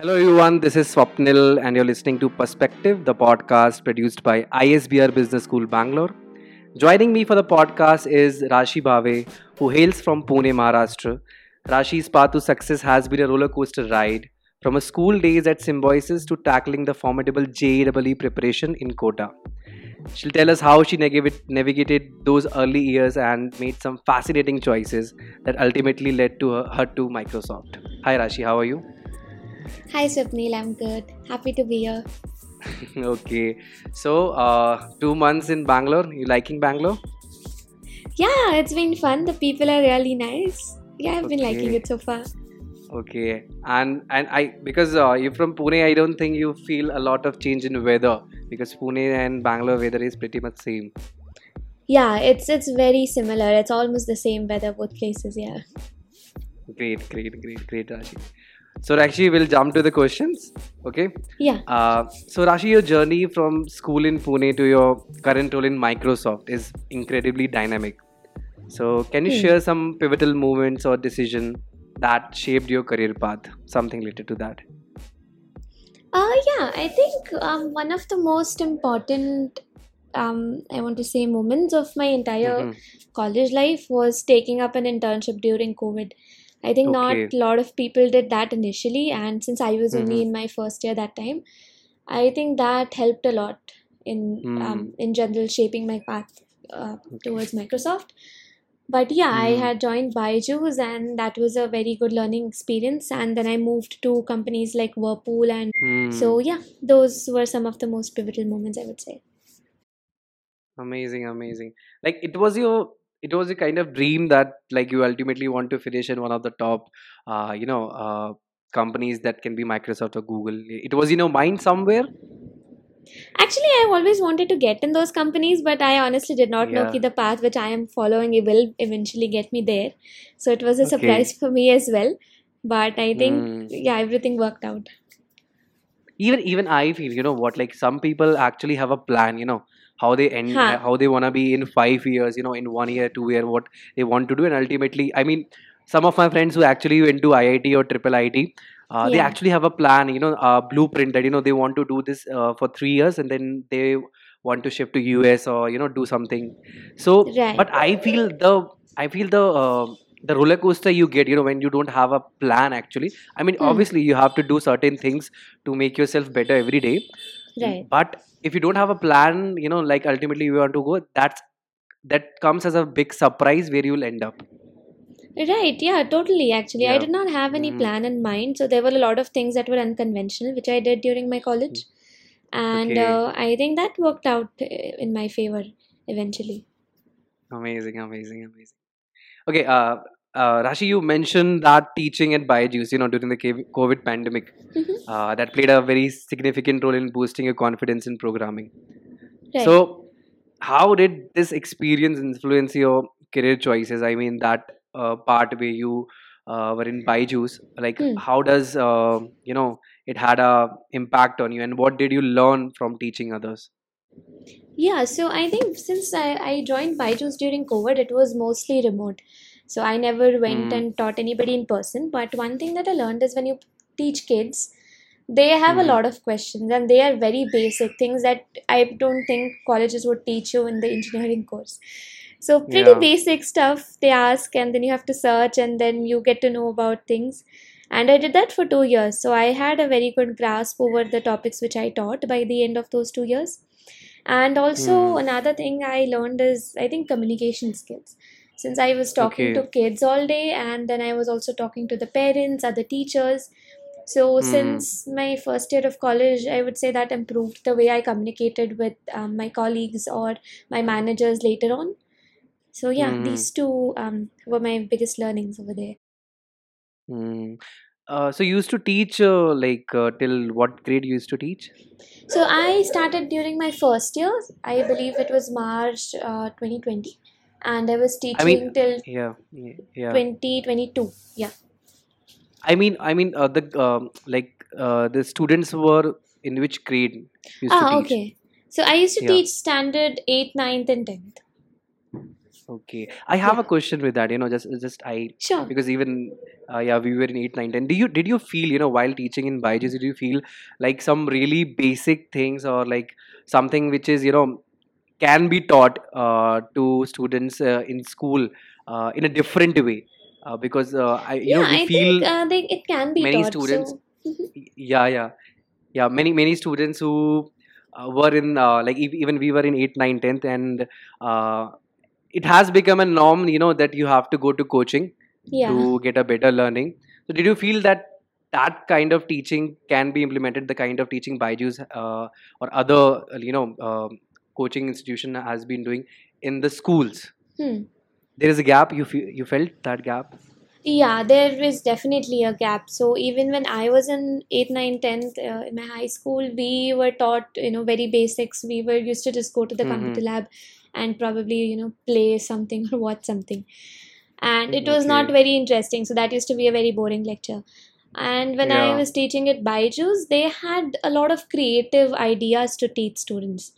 Hello, everyone. This is Swapnil, and you're listening to Perspective, the podcast produced by ISBR Business School, Bangalore. Joining me for the podcast is Rashi Bhave, who hails from Pune, Maharashtra. Rashi's path to success has been a roller coaster ride, from her school days at Symbiosis to tackling the formidable JEE preparation in Kota. She'll tell us how she navigated those early years and made some fascinating choices that ultimately led to her, her to Microsoft. Hi, Rashi. How are you? Hi Swapnil, I'm good. Happy to be here. okay so uh two months in bangalore you liking bangalore Yeah, it's been fun. The people are really nice. Yeah, I've been liking it so far. okay and and i because uh, you're from pune i don't think you feel a lot of change in weather because pune and bangalore weather is pretty much same Yeah, it's it's very similar. It's almost the same weather both places. Yeah. great great great great rashi so actually we'll jump to the questions okay Yeah. uh, so rashi your journey from school in pune to your current role in microsoft is incredibly dynamic so can you Hmm. share some pivotal moments or decision that shaped your career path something related to that Uh, yeah, I think um, one of the most important, um, I want to say, moments of my entire Mhm. college life was taking up an internship during COVID. I think not a lot of people did that initially, and since I was only Mhm. in my first year that time, I think that helped a lot in um, in general shaping my path uh, towards Microsoft. But yeah, I Mm. had joined Byju's, and that was a very good learning experience. And then I moved to companies like Whirlpool, and Hmm. so yeah, those were some of the most pivotal moments I would say. amazing amazing like it was your it was a kind of dream that like you ultimately want to finish in one of the top uh you know uh companies that can be microsoft or google it was in your mind somewhere Actually, I've always wanted to get in those companies, but I honestly did not know Yeah. that the path which I am following it will eventually get me there. So it was a Okay. surprise for me as well. But I think Hmm. yeah, everything worked out. even even i feel you know what like some people actually have a plan you know how they end Huh. how they want to be in five years you know in one year two year what they want to do and ultimately i mean some of my friends who actually went to iit or triple it uh, they actually have a plan you know a blueprint that you know they want to do this uh, for three years and then they want to shift to us or you know do something so Right. but i feel the i feel the uh, the roller coaster you get you know when you don't have a plan actually i mean Hmm. obviously you have to do certain things to make yourself better every day Right. but if you don't have a plan you know like ultimately you want to go that's that comes as a big surprise where you'll end up Right, yeah, totally. Actually, I did not have any Mm. plan in mind, so there were a lot of things that were unconventional, which I did during my college, and Okay. uh, I think that worked out uh, in my favor eventually. amazing amazing amazing okay uh, uh rashi you mentioned that teaching at byju's you know during the covid pandemic Mhm. uh, that played a very significant role in boosting your confidence in programming Right. So, how did this experience influence your career choices? I mean, that uh, part where you uh, were in Byju's, like, Hmm. how does uh, you know it had a impact on you, and what did you learn from teaching others? Yeah, so I think since I, I joined Byju's during COVID, it was mostly remote. So I never went Hmm. and taught anybody in person. But one thing that I learned is when you teach kids, they have a Mhm. lot of questions and they are very basic things that I don't think colleges would teach you in the engineering course. So pretty Yeah. basic stuff they ask, and then you have to search, and then you get to know about things. And I did that for two years. So I had a very good grasp over the topics which I taught by the end of those two years. And also, Hmm. another thing I learned is, I think, communication skills. Since I was talking Okay. to kids all day, and then I was also talking to the parents, other teachers. So, Hmm. since my first year of college, I would say that improved the way I communicated with um, my colleagues or my managers later on. So, yeah, Mhm. these two um, were my biggest learnings over there. Hmm. Uh, so you used to teach uh, like uh, till what grade you used to teach? So, I started during my first year, I believe it was March uh, 2020, and I was I mean, teaching till yeah, yeah. yeah. 2022. Yeah. I mean, I mean, uh, the um, like uh, the students were in which grade you used to Ah, teach? okay. So I used to Yeah. teach standard 8th, 9th, and 10th. Okay, I have Yeah. a question with that. You know, just just I Sure. because even uh, yeah, we were in eight, nine, ten. Do you did you feel you know while teaching in Byju's, did you feel like some really basic things or like something which is you know can be taught uh, to students uh, in school uh, in a different way? Uh, because uh, I you Yeah, know we I feel think uh, they it can be many taught. students So yeah yeah yeah many many students who uh, were in uh, like ev- even we were in 8 9 10th and uh, it has become a norm you know that you have to go to coaching yeah. to get a better learning so did you feel that that kind of teaching can be implemented the kind of teaching Byju's uh, or other you know um coaching institution has been doing in the schools Hmm. there is a gap you fe- you felt that gap Yeah, there is definitely a gap. So even when I was in 8th, 9th, 10th uh, in my high school, we were taught, you know, very basics. We were used to just go to the computer mm-hmm. lab and probably, you know, play something or watch something. And it was not very interesting. So that used to be a very boring lecture. And when I was teaching at Byju's, they had a lot of creative ideas to teach students.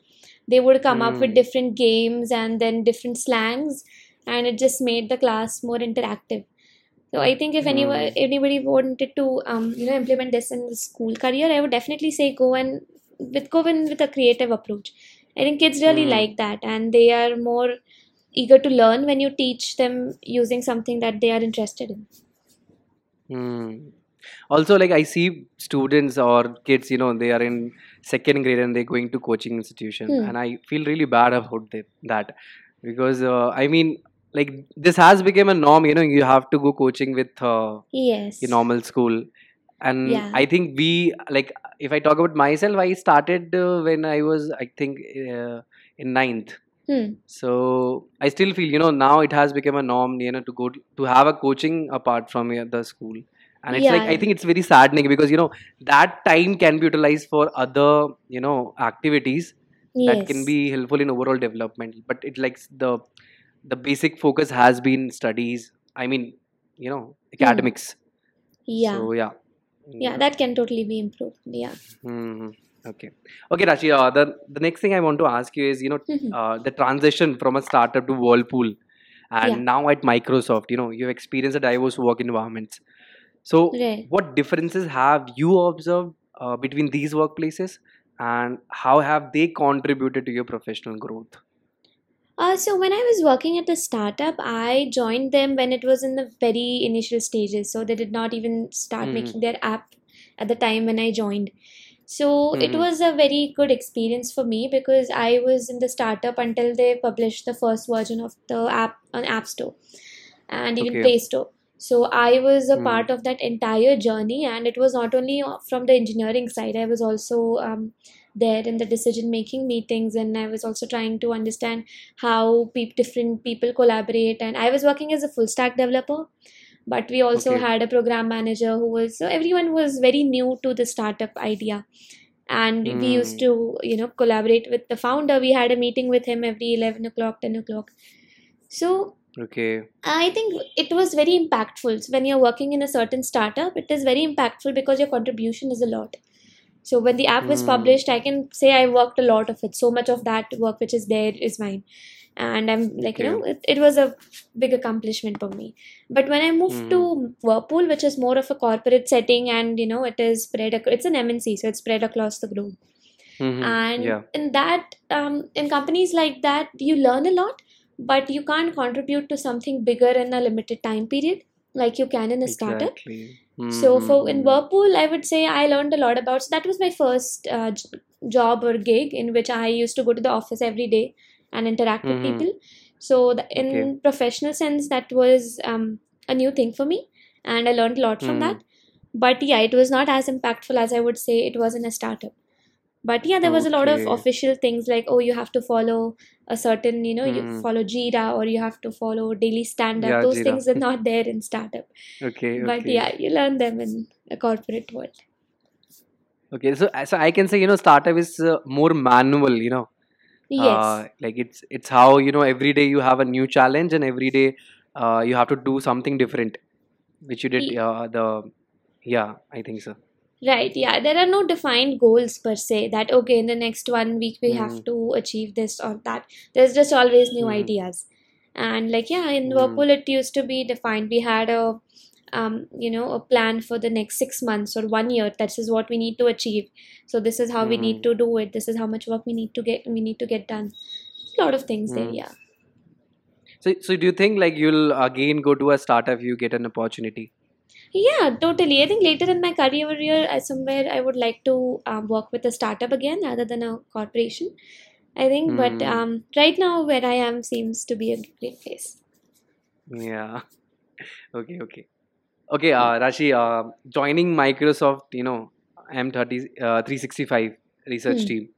They would come up with mm. different games and then different slangs, and it just made the class more interactive. So I think if anyone Mm. anybody wanted to um, you know implement this in the school career, I would definitely say go and with go in with a creative approach. I think kids really Mm. like that and they are more eager to learn when you teach them using something that they are interested in. Hmm. Also, like I see students or kids, you know, they are in second grade and they're going to coaching institution, Hmm. and I feel really bad about that because uh, I mean, like this has become a norm. You know, you have to go coaching with uh, Yes. your normal school, and Yeah. I think we like if I talk about myself, I started uh, when I was I think uh, in ninth. Hmm. So I still feel, you know, now it has become a norm, you know, to go to, to have a coaching apart from your, the school. And it's like I think it's very saddening because you know that time can be utilized for other, you know, activities that can be helpful in overall development. But it likes the the basic focus has been studies. I mean, you know, Hmm. academics. Yeah. So yeah, Yeah, yeah. that can totally be improved. Yeah. hmm Okay. Okay, Rashi. Uh, the the next thing I want to ask you is, you know, Mhm. uh, the transition from a startup to Whirlpool, and Yeah. now at Microsoft. You know, you've experienced a diverse work environments. So, Right. what differences have you observed uh, between these workplaces, and how have they contributed to your professional growth? Uh, so when I was working at the startup, I joined them when it was in the very initial stages. So they did not even start Mm-hmm. making their app at the time when I joined. So it Mm-hmm. was a very good experience for me because I was in the startup until they published the first version of the app on App Store and even Okay. Play Store. So I was a Mm. part of that entire journey, and it was not only from the engineering side. I was also um, there in the decision making meetings, and I was also trying to understand how pe- different people collaborate. And I was working as a full stack developer, but we also Okay. had a program manager who was so everyone was very new to the startup idea. And we used Mm. to, you know, collaborate with the founder. We had a meeting with him every 11 o'clock, 10 o'clock. So Okay. I think it was very impactful. So when you're working in a certain startup, it is very impactful because your contribution is a lot. So when the app was Mm. published, I can say I worked a lot of it. So much of that work which is there is mine. And I'm like, you know, it, it was a big accomplishment for me. But when I moved Mm. to Whirlpool, which is more of a corporate setting and, you know, it is spread, ac- it's an MNC, so it's spread across the globe Mm-hmm. and Yeah. in that um, in companies like that you learn a lot but you can't contribute to something bigger in a limited time period like you can in a startup Exactly. so for in Mm-hmm. whirlpool i would say i learned a lot about so that was my first uh, j- job or gig in which i used to go to the office every day and interact with Mm-hmm. people so the, in Okay. professional sense that was um, a new thing for me and i learned a lot from Mm. that but yeah it was not as impactful as i would say it was in a startup but yeah there was a lot of official things like oh you have to follow a certain you know you Mhm. follow jira or you have to follow daily stand up Yeah, those Jira. things are not there in startup Okay. but Okay. yeah you learn them in a corporate world Okay. So, so I can say, you know, startup is uh, more manual. You know, yes uh, like it's it's how you know every day you have a new challenge and every day uh, you have to do something different, which you did. Uh, the yeah, I think so. Right yeah there are no defined goals per se that okay in the next one week we have Mm. to achieve this or that there's just always new Mm. ideas and like yeah in Hmm. whirlpool it used to be defined we had a um, you know a plan for the next six months or one year this is what we need to achieve so this is how we need Hmm. to do it this is how much work we need to get we need to get done a lot of things there Hmm. yeah So, so do you think like you'll again go to a startup you get an opportunity? Yeah, totally. I think later in my career, I, somewhere I would like to um, work with a startup again rather than a corporation. I think, but Hmm. um, right now where I am seems to be a great place. Yeah. Okay, okay. Okay, uh, Rashi, uh, joining Microsoft, you know, M30 uh, 365 research Hmm. team.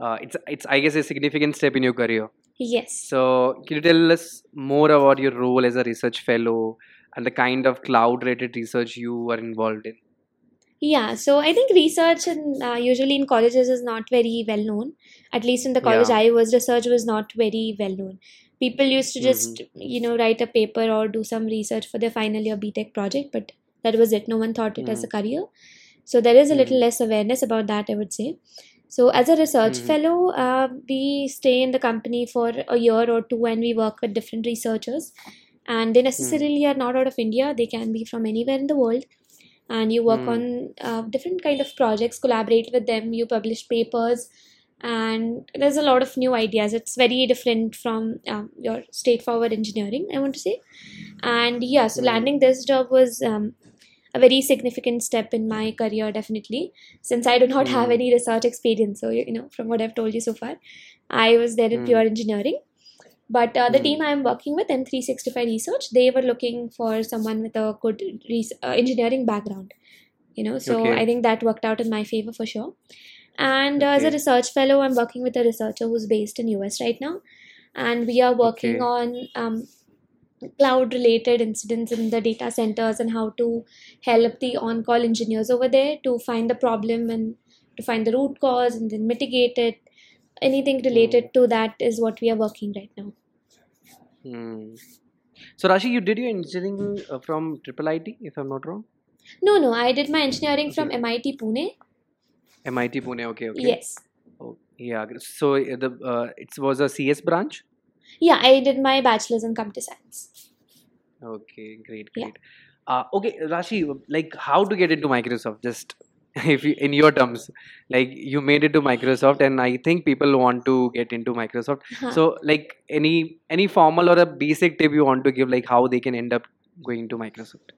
Uh, it's it's I guess a significant step in your career. Yes. So, can you tell us more about your role as a research fellow and the kind of cloud-related research you were involved in? Yeah, so I think research in, uh, usually in colleges is not very well known. At least in the college Yeah. I was, research was not very well known. People used to just, you know, write a paper or do some research for their final year BTech project, but that was it. No one thought it as a career. So there is a little Mhm. less awareness about that, I would say. So as a research Mhm. fellow, uh, we stay in the company for a year or two and we work with different researchers. And they necessarily are not out of India, they can be from anywhere in the world and you work Hmm. on uh, different kind of projects collaborate with them you publish papers and there's a lot of new ideas it's very different from um, your straightforward engineering i want to say and yeah so Hmm. landing this job was um, a very significant step in my career definitely since i do not have Hmm. any research experience so you know from what i've told you so far i was there in Hmm. pure engineering but uh, the Hmm. team i'm working with m365 research they were looking for someone with a good res- uh, engineering background you know so Okay. i think that worked out in my favor for sure and uh, as a research fellow i'm working with a researcher who's based in us right now and we are working Okay. on um, cloud related incidents in the data centers and how to help the on call engineers over there to find the problem and to find the root cause and then mitigate it anything related to that is what we are working right now Hmm. So, Rashi, you did your engineering uh, from Triple IT, if I'm not wrong? no no i did my engineering from Okay. mit pune MIT Pune, okay, okay. yes Oh, yeah. So uh, the uh, it was a CS branch. yeah i did my bachelor's in computer science Okay, great, Yeah. great. Uh, okay, Rashi, like how to get into Microsoft? Just if you, in your terms, like you made it to Microsoft, and I think people want to get into Microsoft. Huh. So, like any any formal or a basic tip you want to give, like how they can end up going to Microsoft?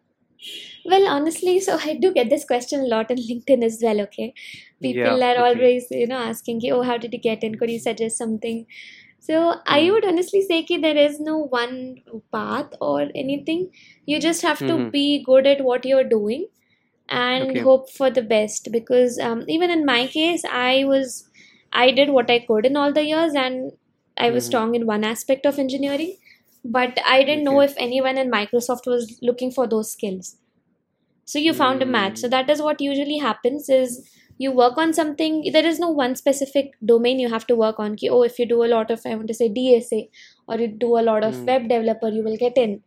Well, honestly, so I do get this question a lot on LinkedIn as well. Okay, people Yeah, are okay. always you know asking, "Oh, how did you get in? Could you suggest something?" So I Hmm. would honestly say that there is no one path or anything. You just have to Mhm. be good at what you're doing and Okay. hope for the best. Because um, even in my case, I was I did what I could in all the years, and I was Mhm. strong in one aspect of engineering, but I didn't know if anyone in Microsoft was looking for those skills so you found a match so Mm. that is what usually happens is you work on something there is no one specific domain you have to work on oh if you do a lot of i want to say dsa or you do a lot of Mm. web developer you will get in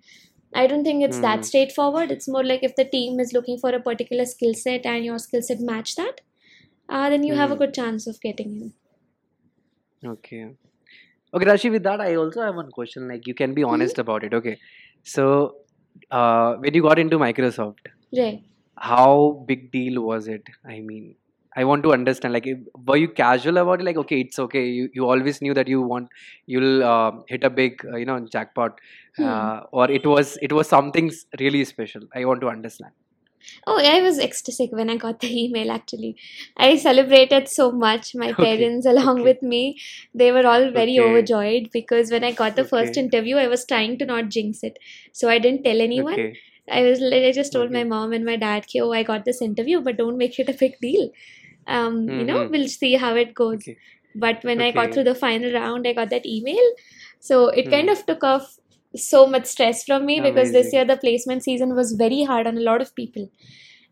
i don't think it's that Mm. straightforward it's more like if the team is looking for a particular skill set and your skill set match that uh, then you have a Mm. good chance of getting in Okay. Okay, Rashi, with that, I also have one question. Like, you can be honest about it. Okay. So, uh, when you got into Microsoft, right how big deal was it? I mean, I want to understand. Like, were you casual about it? Like, okay, it's okay. You you always knew that you want you'll uh, hit a big, uh, you know, jackpot, Hmm. uh, or it was it was something really special. I want to understand. Oh, I was ecstatic when I got the email actually. I celebrated so much. My Okay, parents, along okay. with me, they were all very Okay. overjoyed because when I got the first interview, I was trying to not jinx it. So I didn't tell anyone. Okay. I was I just told my mom and my dad, "Ki, oh, I got this interview, but don't make it a big deal. Um, you know, Mhm. we'll see how it goes. Okay. But when I got through the final round, I got that email. So it kind Hmm. of took off so much stress from me because this year the placement season was very hard on a lot of people.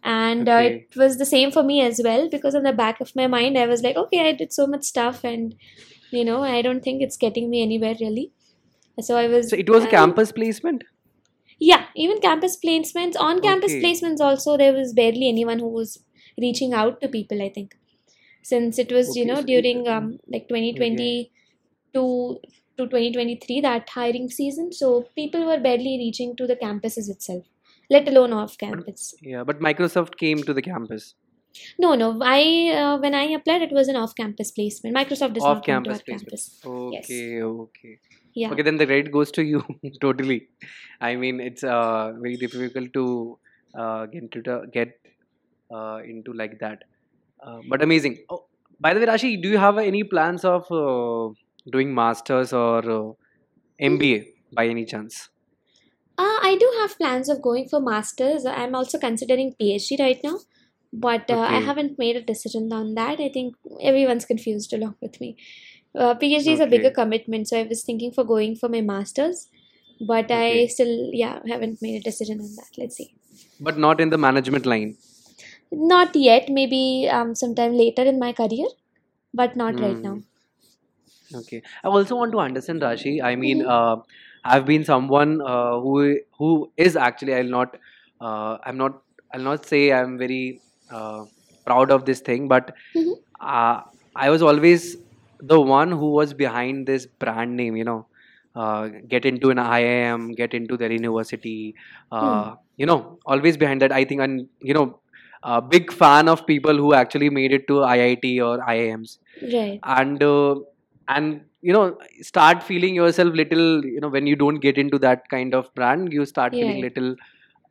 And uh, it was the same for me as well because on the back of my mind, I was like, okay, I did so much stuff, and you know, I don't think it's getting me anywhere really. So I was. So it was a I- campus placement. Yeah, even campus placements. On campus Okay. placements, also, there was barely anyone who was reaching out to people, I think. Since it was, you know, so during um, like 2020 to to 2023 that hiring season so people were barely reaching to the campuses itself let alone off campus Yeah, but Microsoft came to the campus. no no i uh, when i applied it was an off campus placement microsoft does not come to our Off-campus placement. campus Yes. Okay, okay. Yeah Okay, then the credit goes to you totally. I mean, it's uh, very difficult to uh, get into the, get uh, into like that. Uh, but amazing. Oh, by the way, Rashi, do you have any plans of uh, doing masters or uh, MBA by any chance? Uh, I do have plans of going for masters. I'm also considering PhD right now, but uh, I haven't made a decision on that. I think everyone's confused along with me. Uh, PhD is a bigger commitment, so I was thinking for going for my masters, but I still, yeah, haven't made a decision on that. Let's see. But not in the management line. Not yet. Maybe um, sometime later in my career, but not right now. Hmm. Okay. I also want to understand Rashi. I mean, Mhm. uh, I've been someone uh, who who is actually. I'll not. Uh, I'm not. I'll not say I'm very uh, proud of this thing, but Mhm. uh, I was always the one who was behind this brand name. You know, uh, get into an IIM, get into their university. Uh, You know, always behind that. I think, and you know, a big fan of people who actually made it to IIT or IIMs Right. and uh, and you know start feeling yourself little you know when you don't get into that kind of brand you start feeling little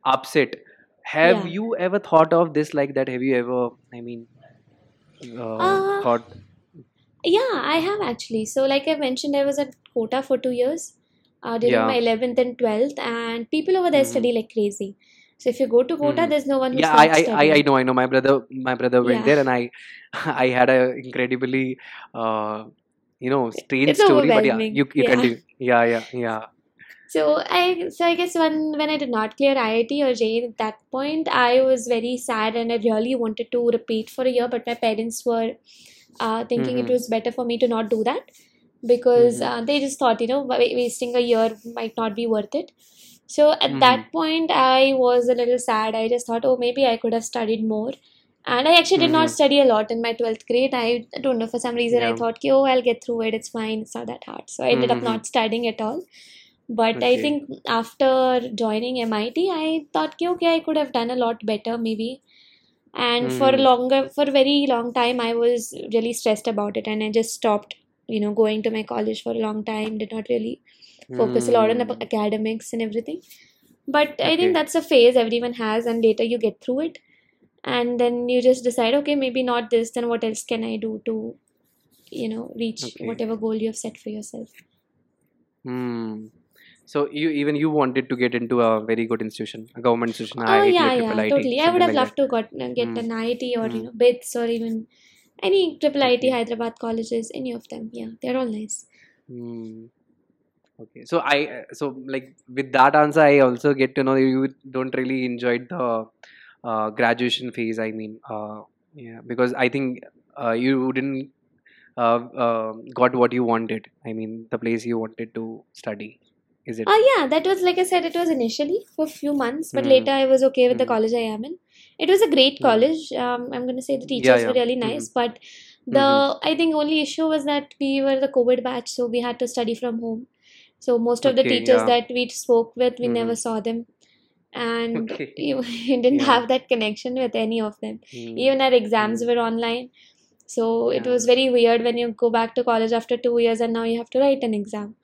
upset have Yeah. you ever thought of this like that have you ever i mean uh, Uh, thought Yeah, I have actually. So, like I mentioned, I was at Kota for two years uh, during Yeah. my 11th and 12th, and people over there Mhm. study like crazy. So, if you go to Kota, Mhm. there's no one who's yeah I, I i i know i know my brother my brother went Yeah. there and i i had a incredibly uh you know strange It's story but yeah you, you Yeah. continue yeah yeah yeah So I so I guess when when I did not clear IIT or JEE at that point, I was very sad and I really wanted to repeat for a year, but my parents were uh, thinking it Mhm. was better for me to not do that because Mhm. uh, they just thought you know wa- wasting a year might not be worth it. So at that Mhm. point, I was a little sad. I just thought, oh, maybe I could have studied more. And I actually did not Mhm. study a lot in my 12th grade. I, don't know, for some reason, I thought, oh, I'll get through it. It's fine. It's not that hard. So I ended up Mhm. not studying at all. But I think after joining MIT, I thought, "Ki, okay, I could have done a lot better, maybe. And for a longer, for a very long time, I was really stressed about it, and I just stopped, you know, going to my college for a long time. Did not really focus a lot on Mm. ap- academics and everything. But I think that's a phase everyone has, and later you get through it, and then you just decide, okay, maybe not this, then what else can I do to, you know, reach Okay. whatever goal you have set for yourself. Hmm. So you even you wanted to get into a very good institution, a government institution, Oh IIT yeah, yeah, totally. I would have like loved that. to got uh, get Hmm. an IIT or you Hmm. know BITS or even any triple IT Okay. Hyderabad colleges, any of them. Yeah, they're all nice. Hmm. Okay. So I uh, so like with that answer, I also get to know you don't really enjoyed the uh, graduation phase. I mean, uh, yeah, because I think uh, you didn't uh, uh, got what you wanted. I mean, the place you wanted to study. Is it? Oh yeah, that was like I said, it was initially for a few months, but Hmm. later I was okay with the Hmm. college I am in. It was a great Hmm. college. Um, I'm gonna say the Yeah, teachers were yeah. really Mhm. nice, but the Mhm. I think only issue was that we were the COVID batch, so we had to study from home. So most of the teachers Yeah. that we spoke with, we never Mhm. saw them, and Okay. you, you didn't Yeah. have that connection with any of them. Hmm. Even our exams Hmm. were online, so it was very weird when you go back to college after two years and now you have to write an exam.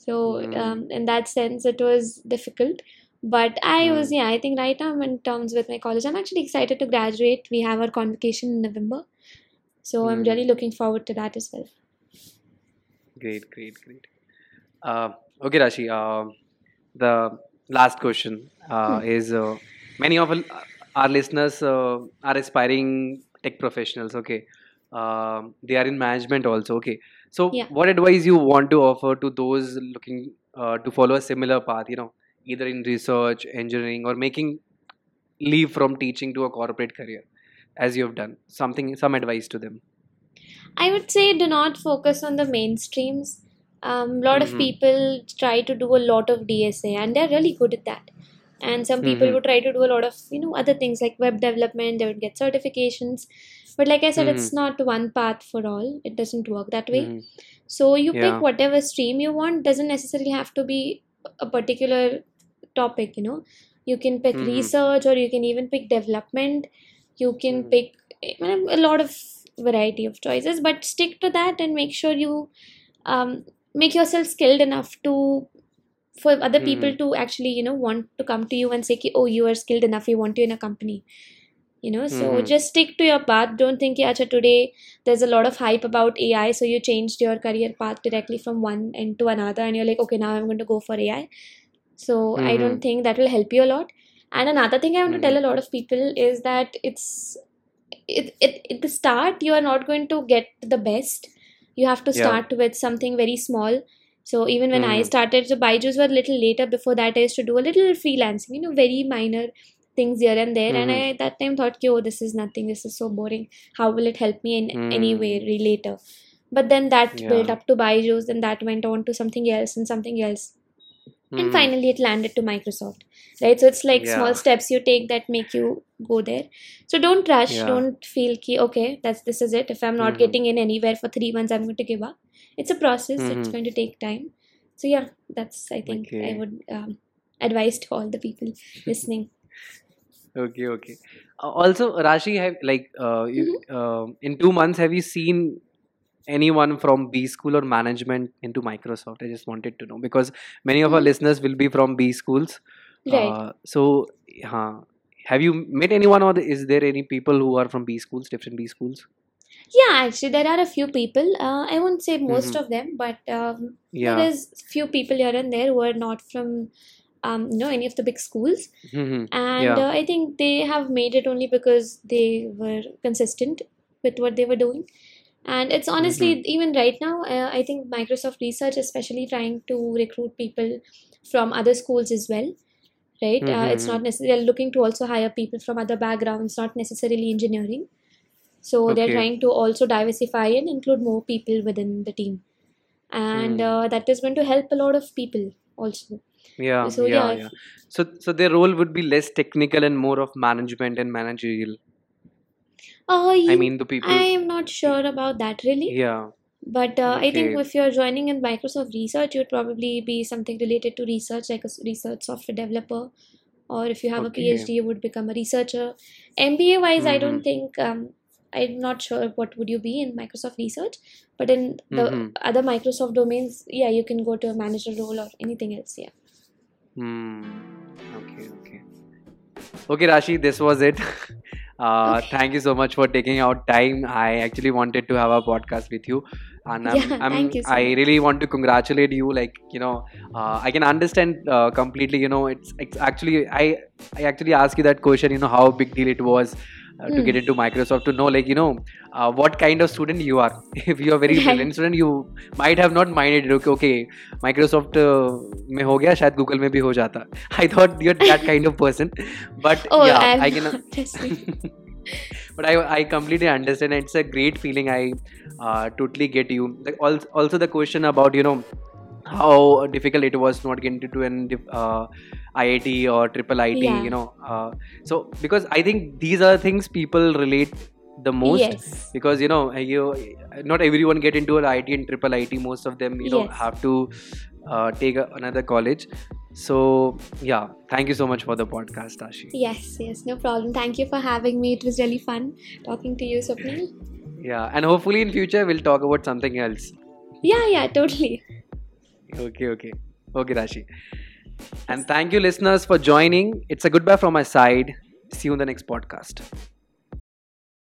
So Hmm. um, in that sense, it was difficult. But I was, Hmm. yeah, I think right now I'm in terms with my college. I'm actually excited to graduate. We have our convocation in November. So I'm Hmm. really looking forward to that as well. Great, great, great. Uh, okay, Rashi. Uh, the last question uh, Hmm. is: uh, many of our our listeners uh, are aspiring tech professionals. Okay, Um they are in management also. Okay, so Yeah. what advice you want to offer to those looking uh, to follow a similar path? You know, either in research, engineering, or making leave from teaching to a corporate career, as you have done. Something, some advice to them. I would say do not focus on the mainstreams. A lot of Mhm. people try to do a lot of DSA and they're really good at that. and some people Mhm. would try to do a lot of you know other things like web development they would get certifications but like i said it's not one path for all. It doesn't work that way. Mhm. so you Yeah. pick whatever stream you want. Doesn't necessarily have to be a particular topic you know. You can pick Mhm. research or you can even pick development. You can pick a lot of variety of choices. But stick to that and make sure you um, make yourself skilled enough to for other people to actually you know want to come to you and say oh you are skilled enough. We want you in a company you know so Mhm. just stick to your path don't think yeah today there's a lot of hype about ai so you changed your career path directly from one end to another and you're like okay now i'm going to go for ai so i Mhm. don't think that will help you a lot and another thing i want to tell a lot of people is that it's it, it at the start you are not going to get the best you have to Yeah. start with something very small so even when i Mhm. started so byju's were a little later before that i used to do a little freelancing you know very minor things here and there and Mhm. i at that time thought "Ki, oh this is nothing this is so boring how will it help me in any way Mm. later but then that built up to byju's then that went on to something else and something else and Mhm. finally it landed to microsoft right so it's like Yeah. small steps you take that make you go there so don't rush Yeah. don't feel ki okay that's this is it if i'm not Mhm. getting in anywhere for 3 months i'm going to give up it's a process it's Mhm. going to take time so yeah that's i think i would um, advise to all the people listening Okay, okay. Uh, also, Rashi, have like uh, you, um in two months, have you seen anyone from B school or management into Microsoft? I just wanted to know because many of our Mhm. listeners will be from B schools. right Uh, so, huh, have you met anyone, or is there any people who are from B schools, different B schools? yeah actually there are a few people uh, i won't say most Mhm. of them but um, Yeah. there is few people here and there who are not from um, you know any of the big schools Mhm. and Yeah. uh, i think they have made it only because they were consistent with what they were doing and it's honestly Mm-hmm. even right now uh, i think microsoft research is especially trying to recruit people from other schools as well right uh, it's Mhm. not necessarily looking to also hire people from other backgrounds not necessarily engineering so they're trying to also diversify and include more people within the team and Mm. uh, that is going to help a lot of people also Yeah, so yeah, yeah, yeah. So, so their role would be less technical and more of management and managerial. uh, I mean, the people. I am not sure about that really Yeah. But uh, I think if you're joining in Microsoft Research, you'd probably be something related to research, like a research software developer. Or if you have a PhD, you would become a researcher. MBA wise, I don't Mhm. think, um, I'm not sure what would you be in Microsoft Research. But in the Mhm. other Microsoft domains, yeah, you can go to a manager role or anything else. Yeah. Hmm. Okay, okay. Okay, Rashi, this was it. Uh, Thank you so much for taking out time. I actually wanted to have a podcast with you, and I'm, Yeah, I'm thank you so I really want to congratulate you. Like you know, uh, I can understand uh, completely. You know, it's, it's actually I I actually asked you that question. You know, how big deal it was mm. to get into Microsoft to know, like, you know, uh, what kind of student you are. if you are very brilliant student, you might have not minded, okay, okay Microsoft uh, mein ho gaya, shayad Google mein bhi ho jata. I thought you're that kind of person. But oh, yeah, I'm I can. but I, I completely understand. It's a great feeling. I uh, totally get you. Also, also the question about, you know, how difficult it was not getting into an uh, IIT or triple IT. Yeah. You know, uh, so because I think these are things people relate the most Yes. because you know you not everyone get into an IIT and triple IT. Most of them you know Yes. have to uh, take a, another college. So yeah, thank you so much for the podcast, Ashi. Yes, yes, no problem. Thank you for having me. It was really fun talking to you, Swapnil. Yeah, and hopefully in future we'll talk about something else. Yeah, yeah, totally. Okay, okay. Okay, Rashi. And thank you, listeners, for joining. It's a goodbye from my side. See you in the next podcast.